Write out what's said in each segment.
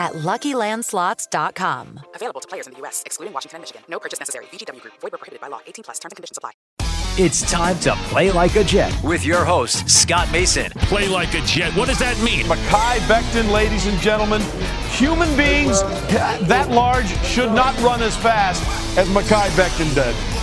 at LuckyLandSlots.com. Available to players in the U.S., excluding Washington and Michigan. No purchase necessary. VGW Group. Void where prohibited by law. 18 plus. Terms and conditions apply. It's time to play like a Jet with your host, Scott Mason. Play like a Jet. What does that mean? Mekhi Becton, ladies and gentlemen. Human beings that large should not run as fast as Mekhi Becton did.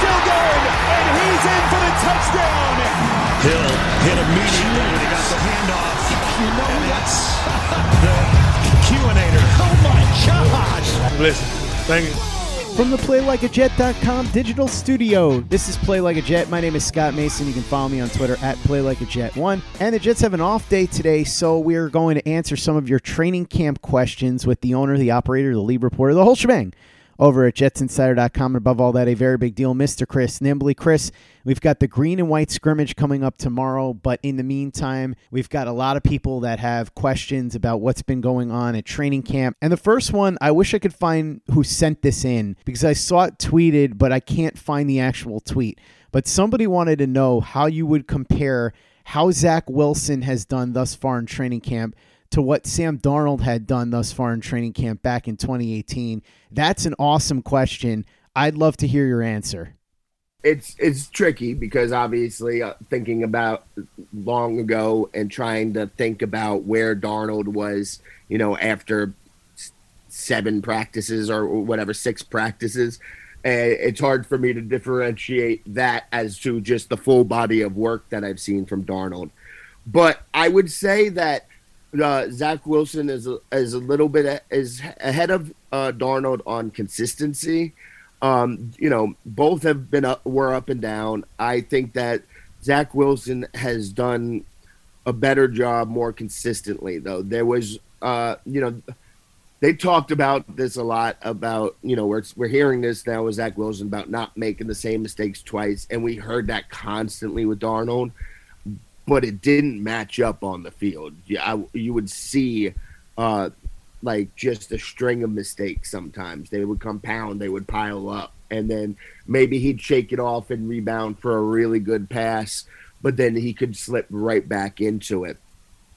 still going, and he's in for the touchdown. Hill hit immediately when he got the handoff. You know and that's the Q-inator. Oh my gosh! Listen, thank you. From the PlayLikeAJet.com digital studio, this is Play Like a Jet. My name is Scott Mason. You can follow me on Twitter at PlayLikeAJet1. And the Jets have an off day today, so we're going to answer some of your training camp questions with the owner, the operator, the lead reporter, the whole shebang over at jetsinsider.com. And above all that, a very big deal, Mr. Chris Nimbley. Chris, we've got the green and white scrimmage coming up tomorrow, but in the meantime, we've got a lot of people that have questions about what's been going on at training camp. And the first one, I wish I could find who sent this in because I saw it tweeted, but I can't find the actual tweet. But somebody wanted to know how you would compare how Zach Wilson has done thus far in training camp to what Sam Darnold had done thus far in training camp back in 2018? That's an awesome question. I'd love to hear your answer. It's it's tricky because obviously uh, thinking about long ago and trying to think about where Darnold was, you know, after seven practices or whatever six practices, uh, it's hard for me to differentiate that as to just the full body of work that I've seen from Darnold. But I would say that uh, Zach Wilson is a, is a little bit is ahead of uh, Darnold on consistency. Um, you know, both have been up, were up and down. I think that Zach Wilson has done a better job more consistently, though. There was, uh, you know, they talked about this a lot about, you know, we're, we're hearing this now with Zach Wilson about not making the same mistakes twice. And we heard that constantly with Darnold but it didn't match up on the field. Yeah, I, you would see uh, like just a string of mistakes sometimes. They would compound, they would pile up, and then maybe he'd shake it off and rebound for a really good pass, but then he could slip right back into it.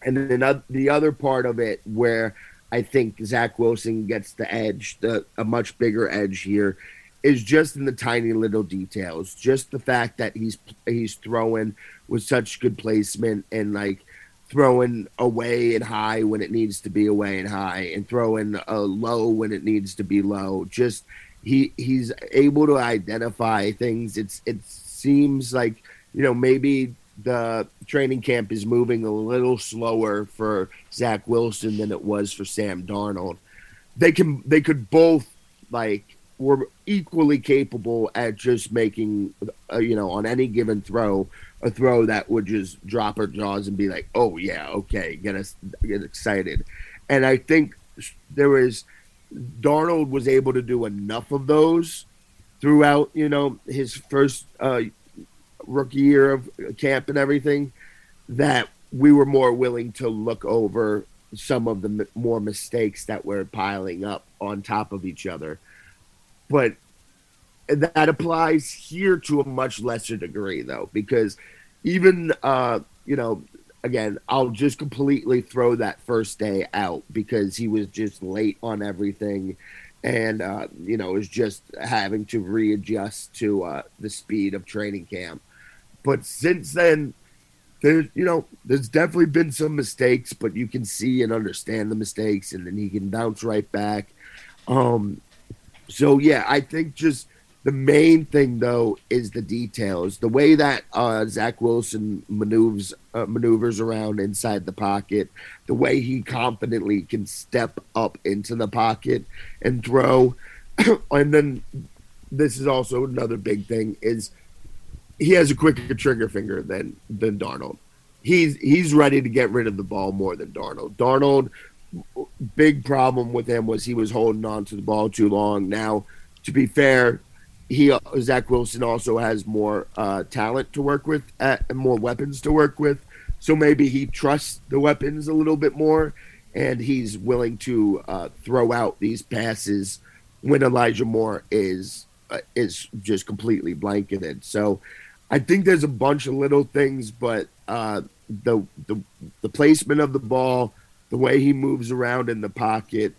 And then the other part of it where I think Zach Wilson gets the edge, the a much bigger edge here, is just in the tiny little details. Just the fact that he's he's throwing with such good placement and like throwing away and high when it needs to be away and high and throwing a low when it needs to be low. Just he he's able to identify things. It's it seems like you know maybe the training camp is moving a little slower for Zach Wilson than it was for Sam Darnold. They can they could both like were equally capable at just making, uh, you know, on any given throw, a throw that would just drop our jaws and be like, "Oh yeah, okay, get us get excited." And I think there was Darnold was able to do enough of those throughout, you know, his first uh, rookie year of camp and everything that we were more willing to look over some of the more mistakes that were piling up on top of each other. But that applies here to a much lesser degree, though, because even, uh, you know, again, I'll just completely throw that first day out because he was just late on everything and, uh, you know, was just having to readjust to uh, the speed of training camp. But since then, there's, you know, there's definitely been some mistakes, but you can see and understand the mistakes, and then he can bounce right back. Um, so yeah, I think just the main thing though is the details, the way that uh, Zach Wilson maneuvers uh, maneuvers around inside the pocket, the way he confidently can step up into the pocket and throw, and then this is also another big thing is he has a quicker trigger finger than than Darnold. He's he's ready to get rid of the ball more than Darnold. Darnold, big problem with him was he was holding on to the ball too long. Now, to be fair, he Zach Wilson also has more uh, talent to work with uh, and more weapons to work with. So maybe he trusts the weapons a little bit more, and he's willing to uh, throw out these passes when Elijah Moore is uh, is just completely blanketed. So I think there's a bunch of little things, but uh, the, the the placement of the ball, the way he moves around in the pocket,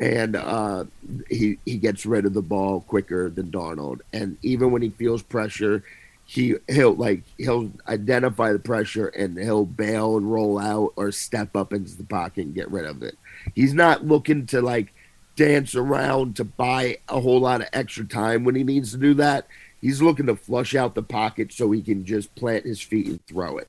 and uh, he he gets rid of the ball quicker than Darnold. And even when he feels pressure, he he'll like he'll identify the pressure and he'll bail and roll out or step up into the pocket and get rid of it. He's not looking to like dance around to buy a whole lot of extra time when he needs to do that. He's looking to flush out the pocket so he can just plant his feet and throw it.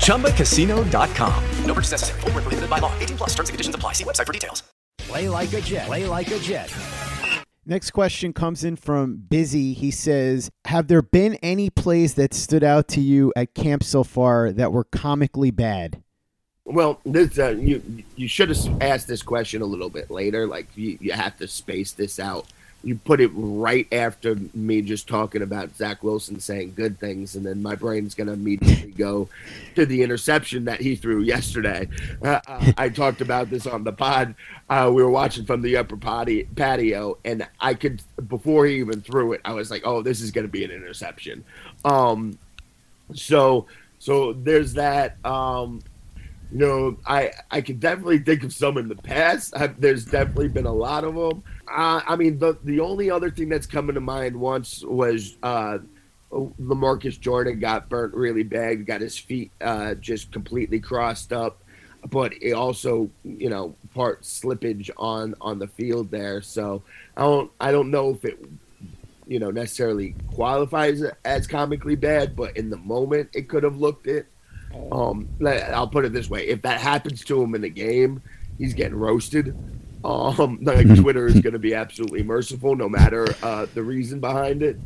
ChumbaCasino.com. No purchase necessary. Full prohibited by law. 18 plus terms and conditions apply. See website for details. Play like a Jet. Play like a Jet. Next question comes in from Busy. He says, Have there been any plays that stood out to you at camp so far that were comically bad? Well, this uh, you you should have asked this question a little bit later. Like you, you have to space this out you put it right after me just talking about Zach Wilson saying good things, and then my brain's going to immediately go to the interception that he threw yesterday. Uh, uh, I talked about this on the pod. Uh, we were watching from the upper potty, patio, and I could, before he even threw it, I was like, oh, this is going to be an interception. Um, so, so there's that. Um, you know, I I can definitely think of some in the past. I, there's definitely been a lot of them. Uh, I mean, the the only other thing that's coming to mind once was uh, Lamarcus Joyner got burnt really bad, got his feet uh, just completely crossed up, but it also, you know, part slippage on on the field there. So I don't I don't know if it you know necessarily qualifies as comically bad, but in the moment it could have looked it. Um, I'll put it this way: if that happens to him in the game, he's getting roasted. Um, like Twitter is going to be absolutely merciful, no matter uh, the reason behind it.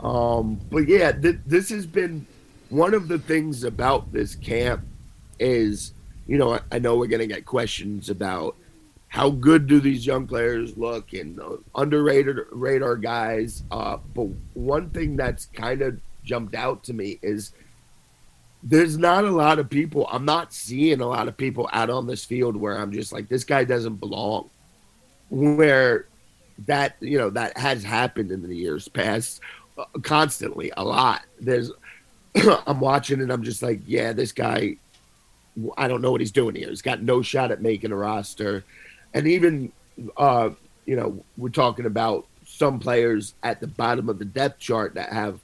Um, but yeah, th- this has been one of the things about this camp is, you know, I, I know we're going to get questions about how good do these young players look and uh, underrated radar guys. Uh, but one thing that's kind of jumped out to me is there's not a lot of people. I'm not seeing a lot of people out on this field where I'm just like, this guy doesn't belong. Where that you know that has happened in the years past, uh, constantly, a lot. There's, I'm watching and I'm just like, yeah, this guy, I don't know what he's doing here. He's got no shot at making a roster, and even, uh, you know, we're talking about some players at the bottom of the depth chart that have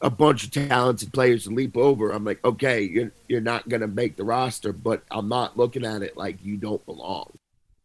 a bunch of talented players to leap over. I'm like, okay, you're you're not gonna make the roster, but I'm not looking at it like you don't belong.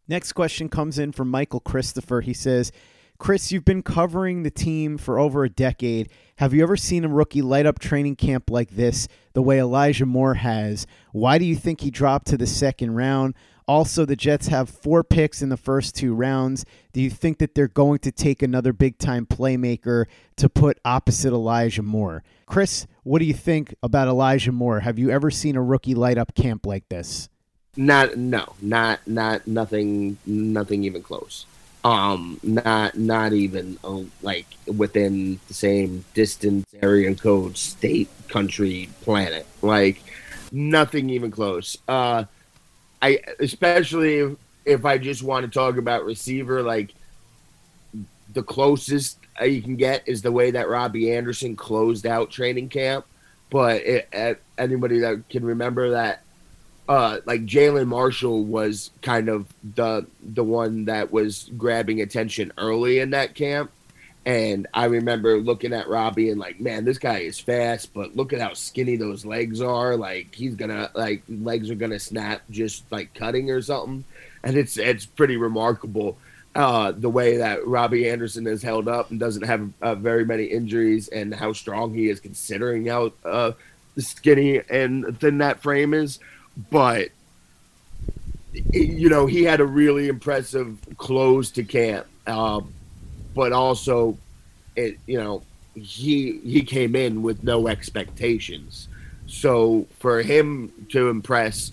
Next question comes in from Michael Christopher. He says, Chris, you've been covering the team for over a decade. Have you ever seen a rookie light up training camp like this, the way Elijah Moore has? Why do you think he dropped to the second round? Also, the Jets have four picks in the first two rounds. Do you think that they're going to take another big time playmaker to put opposite Elijah Moore? Chris, what do you think about Elijah Moore? Have you ever seen a rookie light up camp like this? Not no, not not nothing nothing even close. Um not not even uh, like within the same distance, area code, state, country, planet. Like nothing even close. Uh I especially if, if I just want to talk about receiver, like the closest you can get is the way that Robbie Anderson closed out training camp. But it, it, anybody that can remember that, uh, like Jalin Marshall was kind of the the one that was grabbing attention early in that camp, and I remember looking at Robbie and like, man, this guy is fast, but look at how skinny those legs are. Like he's gonna like legs are gonna snap just like cutting or something. And it's it's pretty remarkable uh, the way that Robbie Anderson has held up and doesn't have uh, very many injuries and how strong he is considering how uh, skinny and thin that frame is. But you know, he had a really impressive close to camp. Um, but also, it you know he he came in with no expectations, so for him to impress.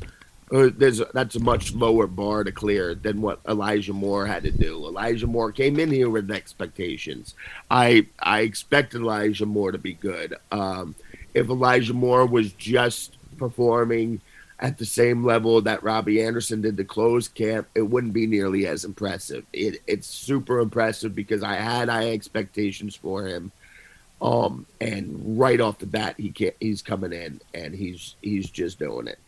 Uh, there's that's a much lower bar to clear than what Elijah Moore had to do. Elijah Moore came in here with expectations. I I expected Elijah Moore to be good. Um, if Elijah Moore was just performing at the same level that Robbie Anderson did the close camp, it wouldn't be nearly as impressive. It, it's super impressive because I had high expectations for him. Um, and right off the bat, he can't, he's coming in and he's he's just doing it.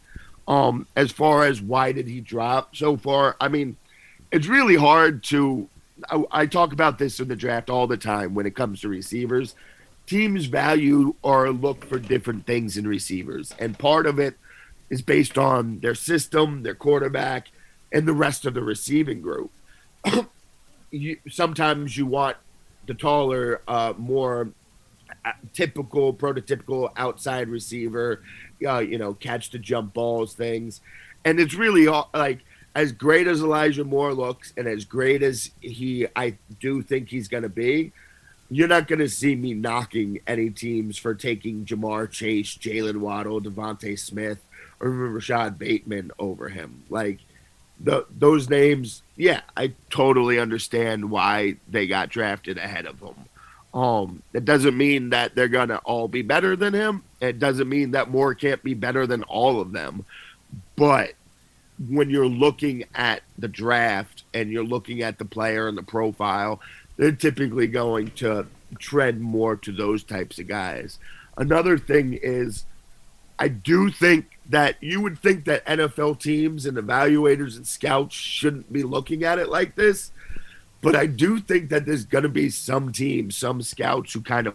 Um, as far as why did he drop so far, I mean, it's really hard to. I, I talk about this in the draft all the time when it comes to receivers. Teams value or look for different things in receivers, and part of it is based on their system, their quarterback, and the rest of the receiving group. you, sometimes you want the taller, uh, more uh, typical, prototypical outside receiver, uh, you know, catch the jump balls, things. And it's really all, like as great as Elijah Moore looks and as great as he, I do think he's going to be, you're not going to see me knocking any teams for taking Ja'Marr Chase, Jaylen Waddle, DeVonta Smith, or Rashod Bateman over him. Like the those names, yeah, I totally understand why they got drafted ahead of him. Um, it doesn't mean that they're gonna all be better than him. It doesn't mean that Moore can't be better than all of them. But when you're looking at the draft and you're looking at the player and the profile, they're typically going to tread more to those types of guys. Another thing is, I do think that you would think that NFL teams and evaluators and scouts shouldn't be looking at it like this. But I do think that there's going to be some teams, some scouts who kind of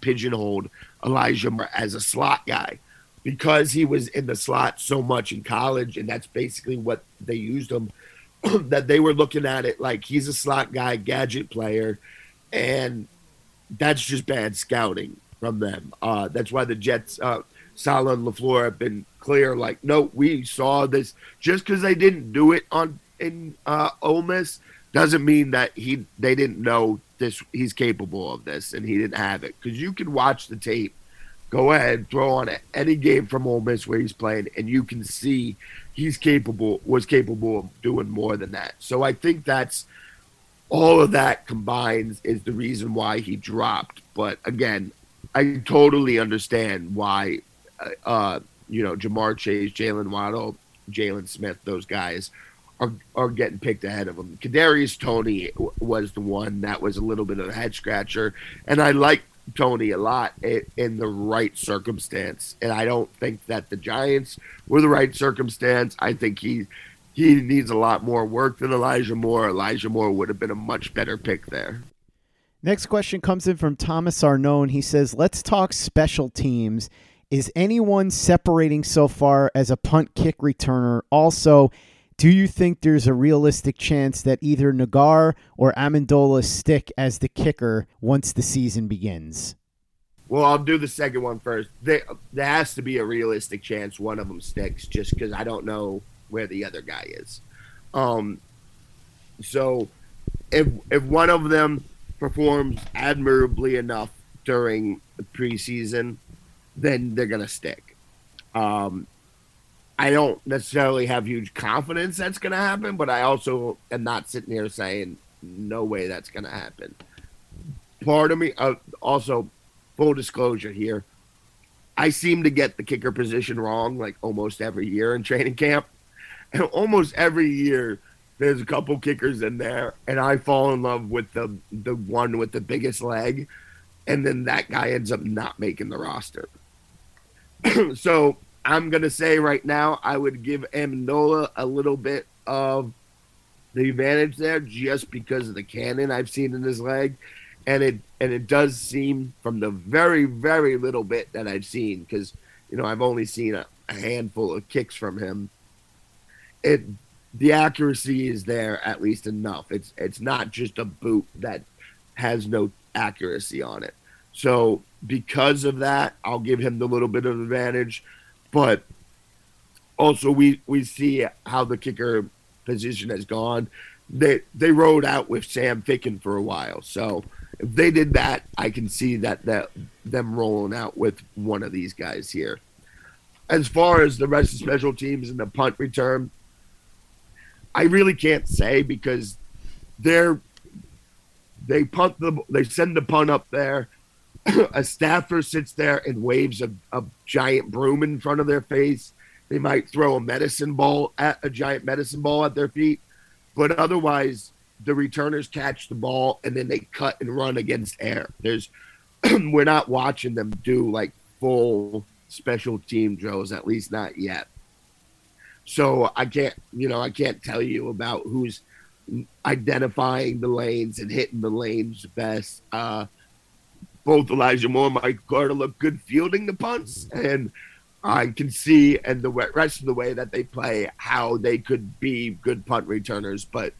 pigeonholed Elijah as a slot guy because he was in the slot so much in college, and that's basically what they used him. that they were looking at it like he's a slot guy, gadget player, and that's just bad scouting from them. Uh, that's why the Jets, uh, Saleh and LaFleur have been clear. Like, no, we saw this. Just because they didn't do it on in uh, Ole Miss doesn't mean that he they didn't know this. He's capable of this, and he didn't have it. Because you can watch the tape. Go ahead, throw on any game from Ole Miss where he's playing, and you can see he's capable was capable of doing more than that. So I think that's all of that combines is the reason why he dropped. But again, I totally understand why, uh, uh you know, Ja'Marr Chase, Jaylen Waddle, Jalen Smith, those guys are are getting picked ahead of him. Kadarius Toney was the one that was a little bit of a head scratcher, and I like Toney a lot in the right circumstance, and I don't think that the Giants were the right circumstance. I think he he needs a lot more work than Elijah Moore. Elijah Moore would have been a much better pick there. Next question comes in from Thomas Arnone. He says, Let's talk special teams. Is anyone separating so far as a punt kick returner? Also, do you think there's a realistic chance that either Naggar or Ammendola stick as the kicker once the season begins? Well, I'll do the second one first. There, there has to be a realistic chance one of them sticks just because I don't know where the other guy is. Um, so if if one of them performs admirably enough during the preseason, then they're gonna stick. Um, I don't necessarily have huge confidence that's gonna happen, but I also am not sitting here saying no way that's gonna happen. Part of me, uh, also, full disclosure here, I seem to get the kicker position wrong like almost every year in training camp. And almost every year, there's a couple kickers in there, and I fall in love with the the one with the biggest leg, and then that guy ends up not making the roster. so I'm gonna say right now, I would give Ammendola a little bit of the advantage there, just because of the cannon I've seen in his leg, and it and it does seem from the very very little bit that I've seen, because you know I've only seen a, a handful of kicks from him it the accuracy is there at least enough. It's it's not just a boot that has no accuracy on it. So because of that, I'll give him the little bit of advantage. But also we we see how the kicker position has gone. They they rode out with Sam Ficken for a while. So if they did that, I can see that that them rolling out with one of these guys here. As far as the rest of special teams and the punt return, I really can't say because they're they punt the they send the punt up there. A staffer sits there and waves a, a giant broom in front of their face. They might throw a medicine ball at a giant medicine ball at their feet, but otherwise the returners catch the ball and then they cut and run against air. There's we're not watching them do like full special team drills, at least not yet. So I can't, you know, I can't tell you about who's identifying the lanes and hitting the lanes best. Uh, both Elijah Moore and Mike Carter look good fielding the punts, and I can see and the rest of the way that they play how they could be good punt returners, but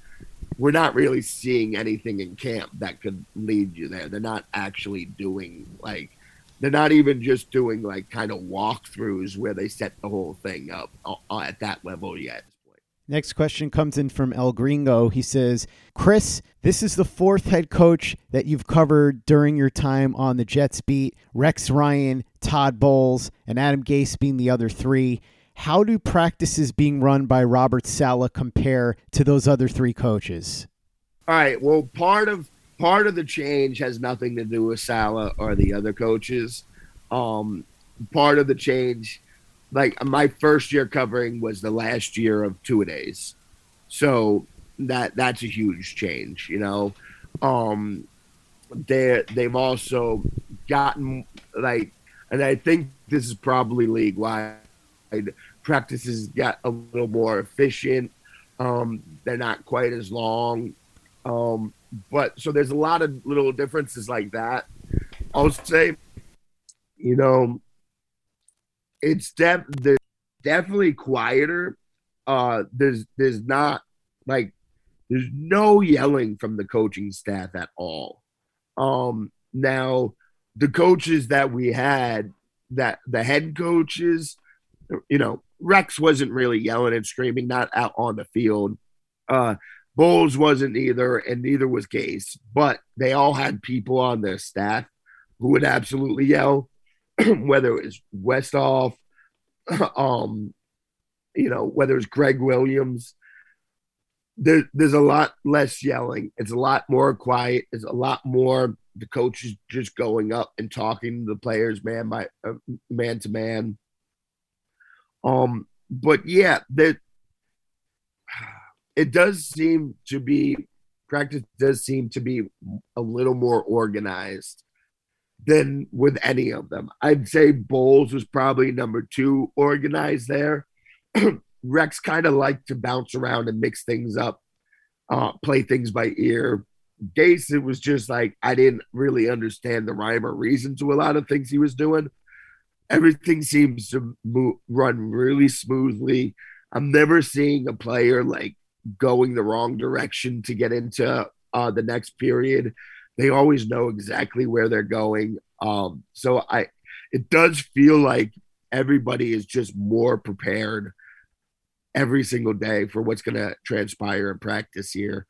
we're not really seeing anything in camp that could lead you there. They're not actually doing like they're not even just doing like kind of walkthroughs where they set the whole thing up uh, at that level yet. Next question comes in from El Gringo. He says, Chris, this is the fourth head coach that you've covered during your time on the Jets beat. Rex Ryan, Todd Bowles, and Adam Gase being the other three. how do practices being run by Robert Saleh compare to those other three coaches? All right. Well, part of part of the change has nothing to do with Saleh or the other coaches. Um, part of the change, like my first year covering was the last year of two days, so that that's a huge change. You know, um, they they've also gotten like, and I think this is probably league wide. Practices got a little more efficient. Um, they're not quite as long. Um, but so there's a lot of little differences like that. I'll say, you know, it's def- definitely quieter. Uh, there's there's not like there's no yelling from the coaching staff at all. Um, now the coaches that we had, that the head coaches, you know, Rex wasn't really yelling and screaming, not out on the field. Uh, Bowles wasn't either, and neither was Gase, but they all had people on their staff who would absolutely yell, whether it was Westhoff, um, you know, whether it's Gregg Williams. There, there's a lot less yelling. It's a lot more quiet. It's a lot more the coaches just going up and talking to the players man by uh, man to man. Um, but yeah, that it does seem to be practice does seem to be a little more organized than with any of them. I'd say Bowles was probably number two organized there. Rex kind of liked to bounce around and mix things up, uh, play things by ear. Gase, it was just like I didn't really understand the rhyme or reason to a lot of things he was doing. Everything seems to move, run really smoothly. I'm never seeing a player like going the wrong direction to get into uh, the next period. They always know exactly where they're going. Um, so I, it does feel like everybody is just more prepared every single day for what's going to transpire in practice here.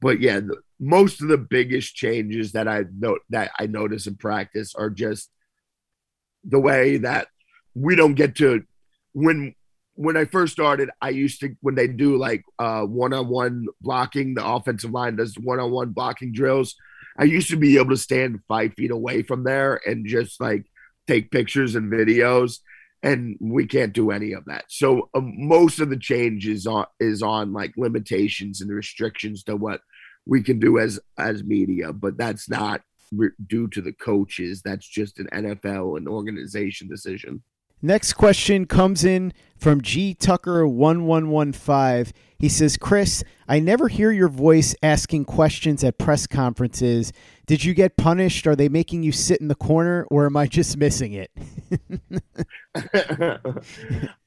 But yeah, the, most of the biggest changes that I note that I notice in practice are just the way that we don't get to when when I first started, I used to when they do like uh, one-on-one blocking, the offensive line does one-on-one blocking drills. I used to be able to stand five feet away from there and just like take pictures and videos, and we can't do any of that. So um, most of the change is on is on like limitations and restrictions to what we can do as as media, but that's not re- due to the coaches. That's just an NFL and organization decision. Next question comes in from G Tucker one one one five. He says, "Chris, I never hear your voice asking questions at press conferences. Did you get punished? Are they making you sit in the corner, or am I just missing it?"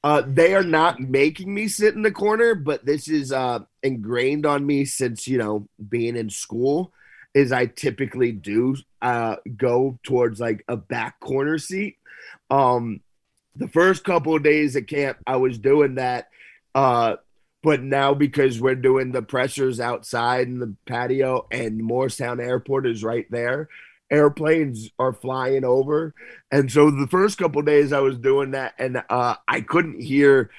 uh, they are not making me sit in the corner, but this is uh, ingrained on me since you know being in school. Is I typically do uh, go towards like a back corner seat. Um, the first couple of days at camp, I was doing that. Uh, but now because we're doing the pressures outside in the patio and Morristown Airport is right there, airplanes are flying over. And so the first couple days I was doing that and uh, I couldn't hear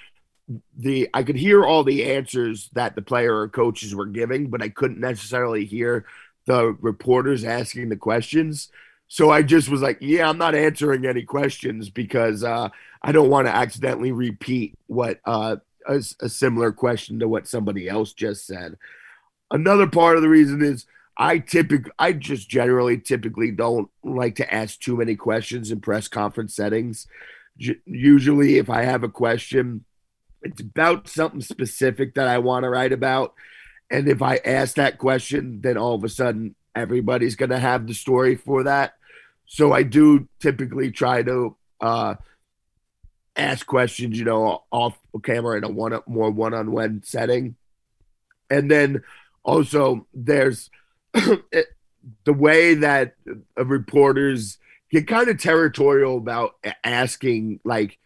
the I could hear all the answers that the player or coaches were giving, but I couldn't necessarily hear the reporters asking the questions. So I just was like, yeah, I'm not answering any questions because uh, I don't want to accidentally repeat what uh, a, a similar question to what somebody else just said. Another part of the reason is I typically, I just generally typically don't like to ask too many questions in press conference settings. J- usually, if I have a question, it's about something specific that I want to write about. And if I ask that question, then all of a sudden everybody's going to have the story for that. So I do typically try to uh, ask questions, you know, off camera in a one more one on one setting. And then also there's the way that reporters get kind of territorial about asking, like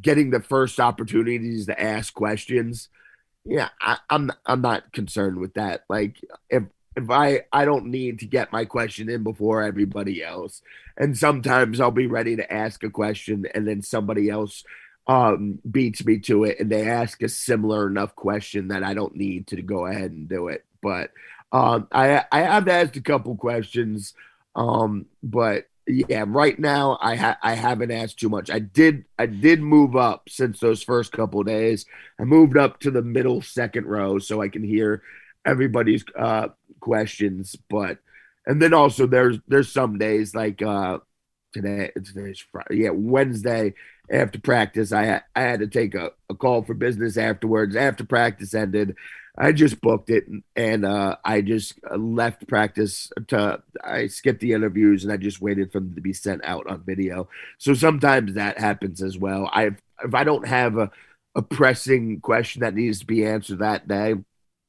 getting the first opportunities to ask questions. Yeah, I, I'm I'm not concerned with that. Like if if I I don't need to get my question in before everybody else. And sometimes I'll be ready to ask a question and then somebody else um, beats me to it, and they ask a similar enough question that I don't need to go ahead and do it. But um, I I have asked a couple questions, um, but yeah, right now I ha- I haven't asked too much. I did I did move up since those first couple days. I moved up to the middle second row so I can hear everybody's uh, questions. But and then also there's there's some days like uh, today today's Friday, yeah Wednesday after practice I had I had to take a, a call for business afterwards after practice ended. I just booked it and, and uh, I just left practice to I skipped the interviews and I just waited for them to be sent out on video. So sometimes that happens as well. I if I don't have a, a pressing question that needs to be answered that day,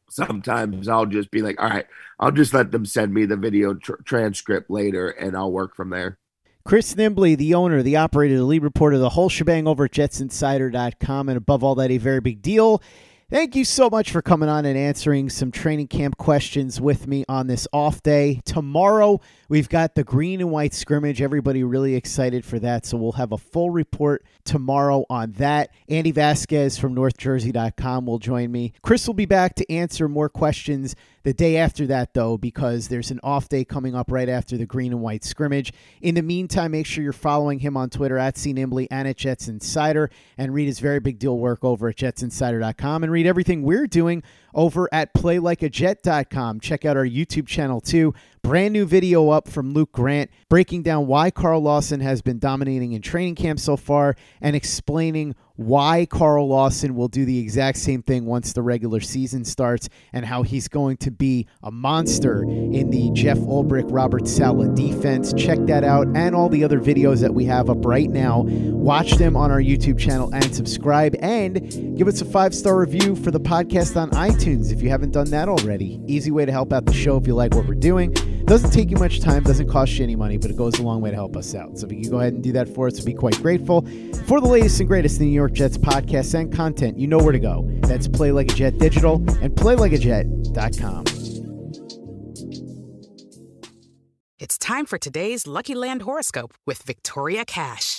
sometimes I'll just be like, all right, I'll just let them send me the video tr- transcript later and I'll work from there. Chris Nimbley, the owner, the operator, the lead reporter, the whole shebang over at jetsinsider.com. And above all that, a very big deal. Thank you so much for coming on and answering some training camp questions with me on this off day. Tomorrow, we've got the green and white scrimmage. Everybody really excited for that. So we'll have a full report tomorrow on that. Andy Vasquez from NorthJersey.com will join me. Chris will be back to answer more questions the day after that, though, because there's an off day coming up right after the green and white scrimmage. In the meantime, make sure you're following him on Twitter at CNimbley and at Jets Insider and read his very big deal work over at jetsinsider.com and read everything we're doing over at playlikeajet.com. Check out our YouTube channel too. Brand new video up from Luke Grant breaking down why Carl Lawson has been dominating in training camp so far and explaining why Carl Lawson will do the exact same thing once the regular season starts and how he's going to be a monster in the Jeff Ulbrich, Robert Saleh defense. Check that out and all the other videos that we have up right now. Watch them on our YouTube channel and subscribe and give us a five star review for the podcast on iTunes if you haven't done that already. Easy way to help out the show if you like what we're doing. Doesn't take you much time, doesn't cost you any money, but it goes a long way to help us out. So if you can go ahead and do that for us, we'd be quite grateful. For the latest and greatest New York Jets podcasts and content, you know where to go. That's Play Like a Jet Digital and PlayLikeAJet.com. It's time for today's Lucky Land horoscope with Victoria Cash.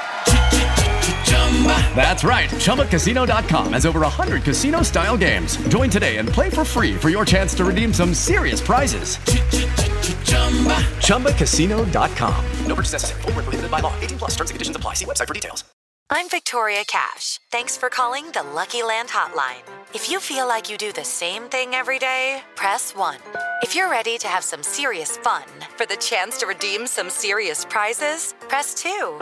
That's right. ChumbaCasino.com has over 100 casino style games. Join today and play for free for your chance to redeem some serious prizes. ChumbaCasino.com. No purchase necessary. Full prohibited by law. 18 plus terms and conditions apply. See website for details. I'm Victoria Cash. Thanks for calling the Lucky Land Hotline. If you feel like you do the same thing every day, press 1. If you're ready to have some serious fun for the chance to redeem some serious prizes, press 2.